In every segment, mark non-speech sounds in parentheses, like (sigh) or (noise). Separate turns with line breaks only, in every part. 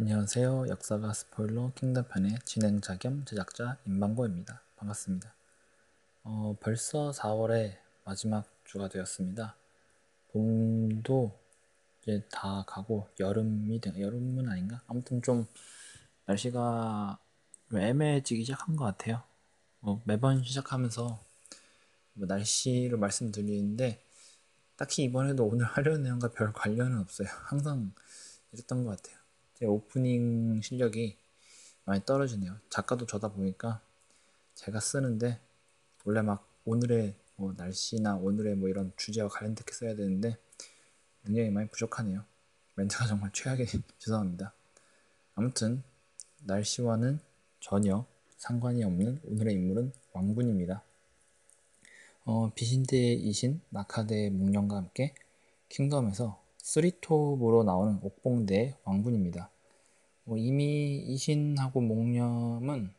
안녕하세요. 역사가 스포일러 킹덤편의 진행자 겸 제작자 임방고입니다. 반갑습니다. 어, 벌써 4월의 마지막 주가 되었습니다. 봄도 이제 다 가고 여름이 되, 여름은 아닌가? 아무튼 좀 날씨가 좀 애매해지기 시작한 것 같아요. 어, 매번 시작하면서 뭐 날씨를 말씀드리는데 딱히 이번에도 오늘 하려는 내용과 별 관련은 없어요. 항상 이랬던 것 같아요. 제 오프닝 실력이 많이 떨어지네요. 작가도 저다 보니까 제가 쓰는데 원래 막 오늘의 뭐 날씨나 오늘의 뭐 이런 주제와 관련되게 써야 되는데 능력이 많이 부족하네요. 멘트가 정말 최악의 (laughs) 죄송합니다. 아무튼 날씨와는 전혀 상관이 없는 오늘의 인물은 왕분입니다. 어, 비신대의 이신 나카대의 묵령과 함께 킹덤에서 쓰리톱으로 나오는 옥봉대의 왕분입니다. 뭐 이미 이신하고 목념은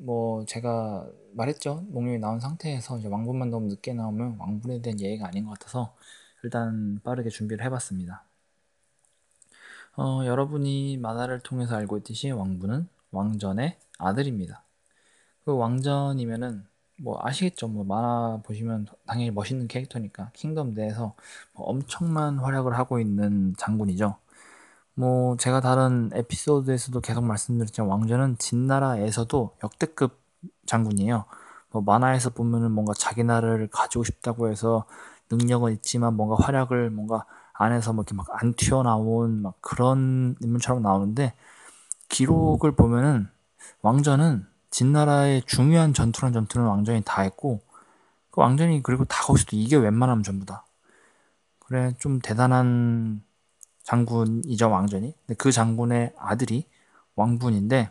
뭐 제가 말했죠. 목념이 나온 상태에서 이제 왕분만 너무 늦게 나오면 왕분에 대한 예의가 아닌 것 같아서 일단 빠르게 준비를 해봤습니다. 어, 여러분이 만화를 통해서 알고 있듯이 왕분은 왕전의 아들입니다. 그 왕전이면은 뭐 아시겠죠? 뭐 만화 보시면 당연히 멋있는 캐릭터니까 킹덤 내에서 뭐 엄청난 활약을 하고 있는 장군이죠. 뭐 제가 다른 에피소드에서도 계속 말씀드렸지만 왕전은 진나라에서도 역대급 장군이에요. 뭐 만화에서 보면은 뭔가 자기 나라를 가지고 싶다고 해서 능력은 있지만 뭔가 활약을 뭔가 안에서 뭐 이렇게 막 안 튀어나온 막 그런 인물처럼 나오는데 기록을 보면은 왕전은 진나라의 중요한 전투란 전투는 왕전이 다 했고 그 왕전이 그리고 다 거기서도 이게 웬만하면 전부 다. 그래 좀 대단한 장군이죠 왕전이. 근데 그 장군의 아들이 왕분인데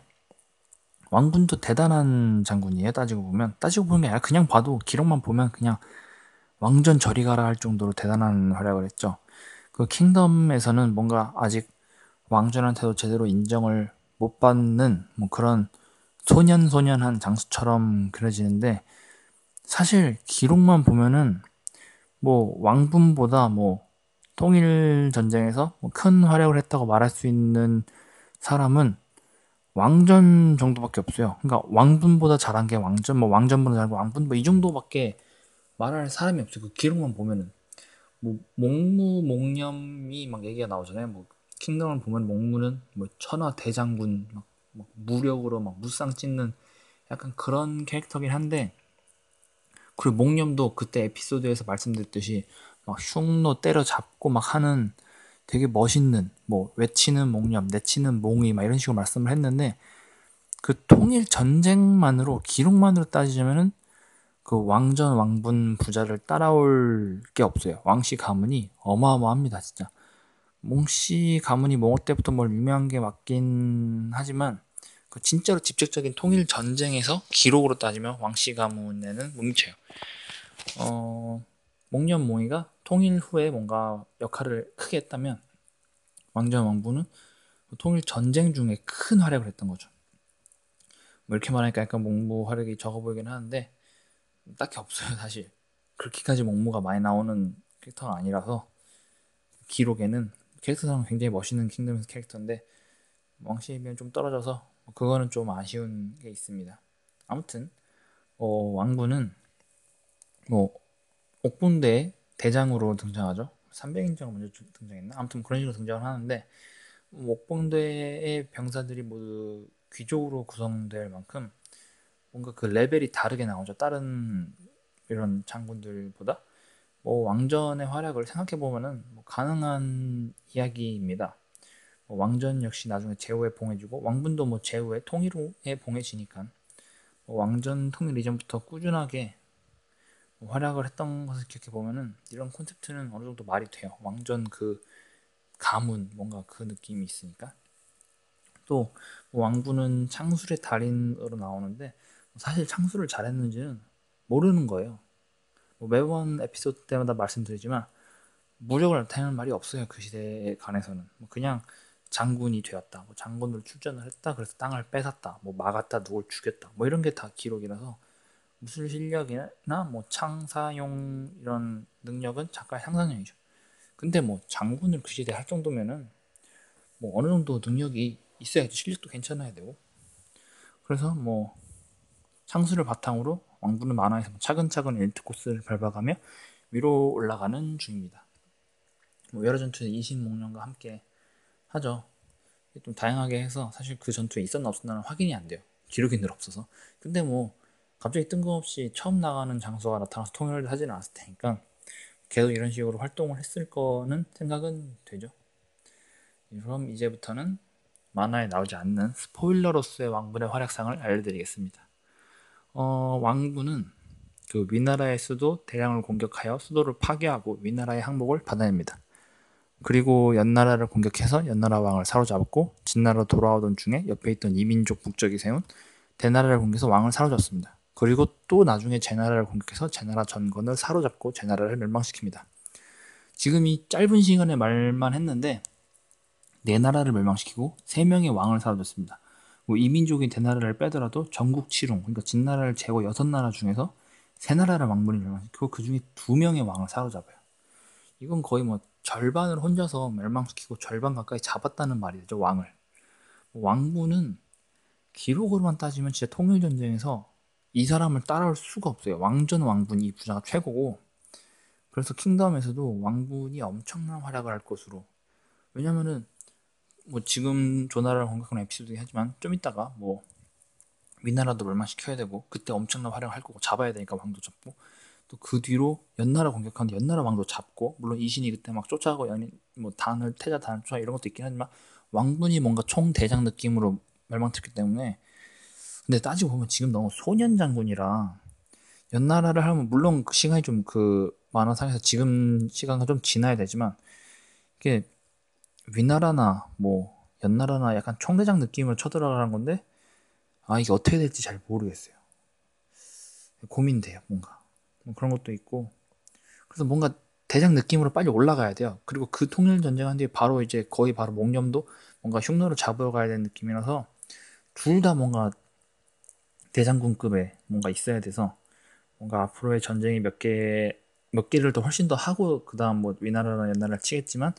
왕분도 대단한 장군이에요 따지고 보면. 따지고 보는 게 아니라 그냥 봐도 기록만 보면 그냥 왕전 저리 가라 할 정도로 대단한 활약을 했죠. 그 킹덤에서는 뭔가 아직 왕전한테도 제대로 인정을 못 받는 뭐 그런 소년소년한 장수처럼 그려지는데 사실 기록만 보면은 뭐 왕분보다 뭐 통일 전쟁에서 뭐 큰 활약을 했다고 말할 수 있는 사람은 왕전 정도밖에 없어요. 그러니까 왕분보다 잘한 게 왕전, 뭐 왕전보다 잘하고 왕분 뭐 이 정도밖에 말할 사람이 없어요. 그 기록만 보면은 뭐 목무 목념이 막 얘기가 나오잖아요. 뭐 킹덤을 보면 목무는 뭐 천하 대장군 막막 무력으로 막 무쌍 찢는 약간 그런 캐릭터긴 한데 그리고 목념도 그때 에피소드에서 말씀드렸듯이 막 흉노 때려잡고 막 하는 되게 멋있는 뭐 외치는 목념 내치는 몽이 막 이런 식으로 말씀을 했는데 그 통일 전쟁만으로 기록만으로 따지자면은 그 왕전 왕분 부자를 따라올 게 없어요. 왕씨 가문이 어마어마합니다, 진짜. 몽씨 가문이 몽호 때부터 뭘 유명한 게 맞긴 하지만 그 진짜로 직접적인 통일 전쟁에서 기록으로 따지면 왕씨 가문에는 못 미쳐요. 어, 목련 몽이가 통일 후에 뭔가 역할을 크게 했다면 왕전 왕부는 통일 전쟁 중에 큰 활약을 했던 거죠. 뭐 이렇게 말하니까 약간 몽무 활약이 적어 보이긴 하는데 딱히 없어요 사실. 그렇게까지 몽무가 많이 나오는 캐릭터는 아니라서 기록에는 캐릭터상 굉장히 멋있는 킹덤에서 캐릭터인데 왕씨에 비하면 좀 떨어져서 그거는 좀 아쉬운 게 있습니다. 아무튼 어, 왕군은 뭐 옥분대 대장으로 등장하죠. 300인자가 먼저 등장했나? 아무튼 그런 식으로 등장을 하는데 뭐 옥봉대의 병사들이 모두 귀족으로 구성될 만큼 뭔가 그 레벨이 다르게 나오죠. 다른 이런 장군들보다 뭐 왕전의 활약을 생각해 보면은 뭐 가능한 이야기입니다. 뭐 왕전 역시 나중에 제후에 봉해지고 왕분도 뭐 제후에 통일 후에 봉해지니까 뭐 왕전 통일 이전부터 꾸준하게 뭐 활약을 했던 것을 기억해 보면은 이런 콘셉트는 어느 정도 말이 돼요. 왕전 그 가문 뭔가 그 느낌이 있으니까 또뭐 왕분은 창술의 달인으로 나오는데 사실 창술을 잘했는지는 모르는 거예요. 뭐 매번 에피소드 때마다 말씀드리지만 무력을 나타내는 말이 없어요. 그 시대에 관해서는 뭐 그냥 장군이 되었다, 뭐 장군으로 출전을 했다, 그래서 땅을 뺏었다, 뭐 막았다, 누굴 죽였다, 뭐 이런 게 다 기록이라서 무술 실력이나 뭐 창사용 이런 능력은 작가의 상상력이죠. 근데 뭐 장군을 그 시대에 할 정도면은 뭐 어느 정도 능력이 있어야지 실력도 괜찮아야 되고 그래서 뭐 창수를 바탕으로 왕부는 만화에서 차근차근 엘트 코스를 밟아가며 위로 올라가는 중입니다. 뭐 여러 전투에 이신목련과 함께 하죠. 좀 다양하게 해서 사실 그 전투에 있었나 없었나는 확인이 안 돼요. 기록이 늘 없어서. 근데 뭐 갑자기 뜬금없이 처음 나가는 장소가 나타나서 통일을 하지는 않았을 테니까 계속 이런 식으로 활동을 했을 거는 생각은 되죠. 그럼 이제부터는 만화에 나오지 않는 스포일러로서의 왕분의 활약상을 알려드리겠습니다. 어, 왕분은 그 위나라의 수도 대량을 공격하여 수도를 파괴하고 위나라의 항복을 받아냅니다. 그리고 연나라를 공격해서 연나라 왕을 사로잡았고 진나라로 돌아오던 중에 옆에 있던 이민족 북적이 세운 대나라를 공격해서 왕을 사로잡습니다. 그리고 또 나중에 제나라를 공격해서 제나라 전권을 사로잡고 제나라를 멸망시킵니다. 지금 이 짧은 시간에 말만 했는데 네 나라를 멸망시키고 세 명의 왕을 사로잡습니다. 뭐 이민족이 대나라를 빼더라도 전국 칠웅 그러니까 진나라를 제거 여섯 나라 중에서 세 나라를 왕분이 멸망시키고 그 중에 두 명의 왕을 사로잡아요. 이건 거의 뭐 절반을 혼자서 멸망시키고 절반 가까이 잡았다는 말이 죠 왕을. 왕분은 기록으로만 따지면 진짜 통일 전쟁에서 이 사람을 따라올 수가 없어요. 왕전 왕분 이 부자가 최고고 그래서 킹덤에서도 왕분이 엄청난 활약을 할 것으로 왜냐면은 뭐 지금 조나라를 공격하는 에피소드긴 하지만 좀 이따가 뭐 위나라도 멸망시켜야 되고 그때 엄청난 활약을 할 거고 잡아야 되니까 왕도 잡고 또 그 뒤로 연나라 공격하는데 연나라 왕도 잡고 물론 이신이 그때 막 쫓아가고 연인 뭐 단을 태자 단을 쫓아 이런 것도 있긴 하지만 왕분이 뭔가 총 대장 느낌으로 멸망했기 때문에 근데 따지고 보면 지금 너무 소년 장군이라 연나라를 하면 물론 그 시간이 좀 그 만화상에서 지금 시간과 좀 지나야 되지만 이게 위나라나 뭐 연나라나 약간 총대장 느낌으로 쳐들어가는 건데 아 이게 어떻게 될지 잘 모르겠어요. 고민돼요 뭔가 뭐 그런 것도 있고 그래서 뭔가 대장 느낌으로 빨리 올라가야 돼요. 그리고 그 통일 전쟁한 뒤에 바로 이제 거의 바로 목념도 뭔가 흉노를 잡으러 가야 되는 느낌이라서 둘 다 뭔가 대장군급에 뭔가 있어야 돼서 뭔가 앞으로의 전쟁이 몇 개, 몇 개를 더 훨씬 더 하고 그 다음 뭐 위나라나 연나라를 치겠지만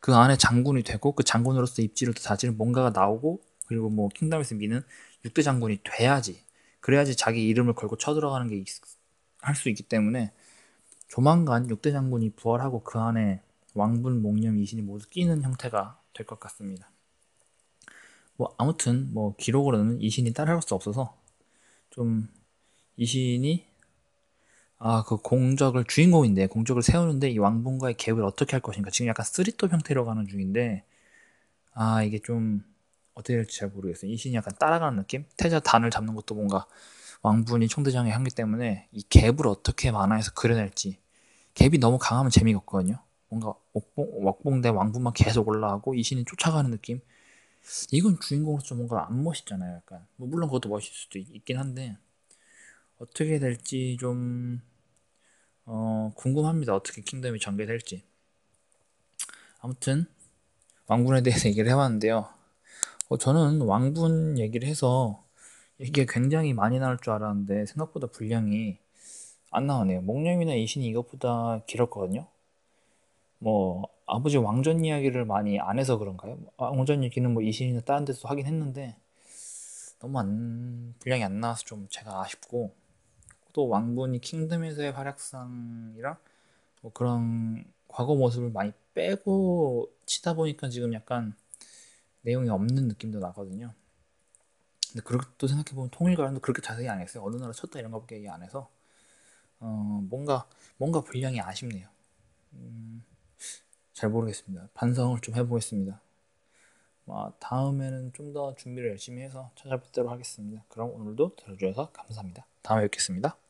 그 안에 장군이 되고 그 장군으로서 입지를 더 다지는 뭔가가 나오고 그리고 뭐 킹덤에서 미는 6대 장군이 돼야지 그래야지 자기 이름을 걸고 쳐들어가는 게 할 수 있기 때문에 조만간 6대 장군이 부활하고 그 안에 왕분, 목념, 이신이 모두 끼는 형태가 될 것 같습니다. 뭐 아무튼 뭐 기록으로는 이신이 따라할 수 없어서 좀 이신이 아 그 공적을 주인공인데 공적을 세우는데 이 왕분과의 갭을 어떻게 할 것인가. 지금 약간 쓰리톱 형태로 가는 중인데 아 이게 좀 어떻게 될지 잘 모르겠어요. 이신이 약간 따라가는 느낌? 태자 단을 잡는 것도 뭔가 왕분이 총대장의 향기 때문에 이 갭을 어떻게 만화에서 그려낼지 갭이 너무 강하면 재미가 없거든요 뭔가 옥봉, 옥봉대 왕분만 계속 올라가고 이 신이 쫓아가는 느낌 이건 주인공으로서 뭔가 안 멋있잖아요. 약간 뭐 물론 그것도 멋있을 수도 있, 긴 한데 어떻게 될지 좀 어, 궁금합니다. 어떻게 킹덤이 전개될지. 아무튼 왕분에 대해서 (laughs) 얘기를 해봤는데요. 어, 저는 왕분 얘기를 해서 이게 굉장히 많이 나올 줄 알았는데 생각보다 분량이 안 나오네요. 목념이나 이신이 이것보다 길었거든요. 뭐 아버지 왕전 이야기를 많이 안 해서 그런가요? 왕전 얘기는 뭐 이신이나 다른 데서 하긴 했는데 너무 안 분량이 안 나와서 좀 제가 아쉽고 또 왕분이 킹덤에서의 활약상이랑 뭐 그런 과거 모습을 많이 빼고 치다 보니까 지금 약간 내용이 없는 느낌도 나거든요. 근데 그렇게 생각해 보면 통일가람도 그렇게 자세히 안 했어요. 어느 나라 쳤다 이런 거밖에 안 해서 어, 뭔가 뭔가 분량이 아쉽네요. 음, 잘 모르겠습니다. 반성을 좀 해보겠습니다. 아, 다음에는 좀 더 준비를 열심히 해서 찾아뵙도록 하겠습니다. 그럼 오늘도 들어주셔서 감사합니다. 다음에 뵙겠습니다.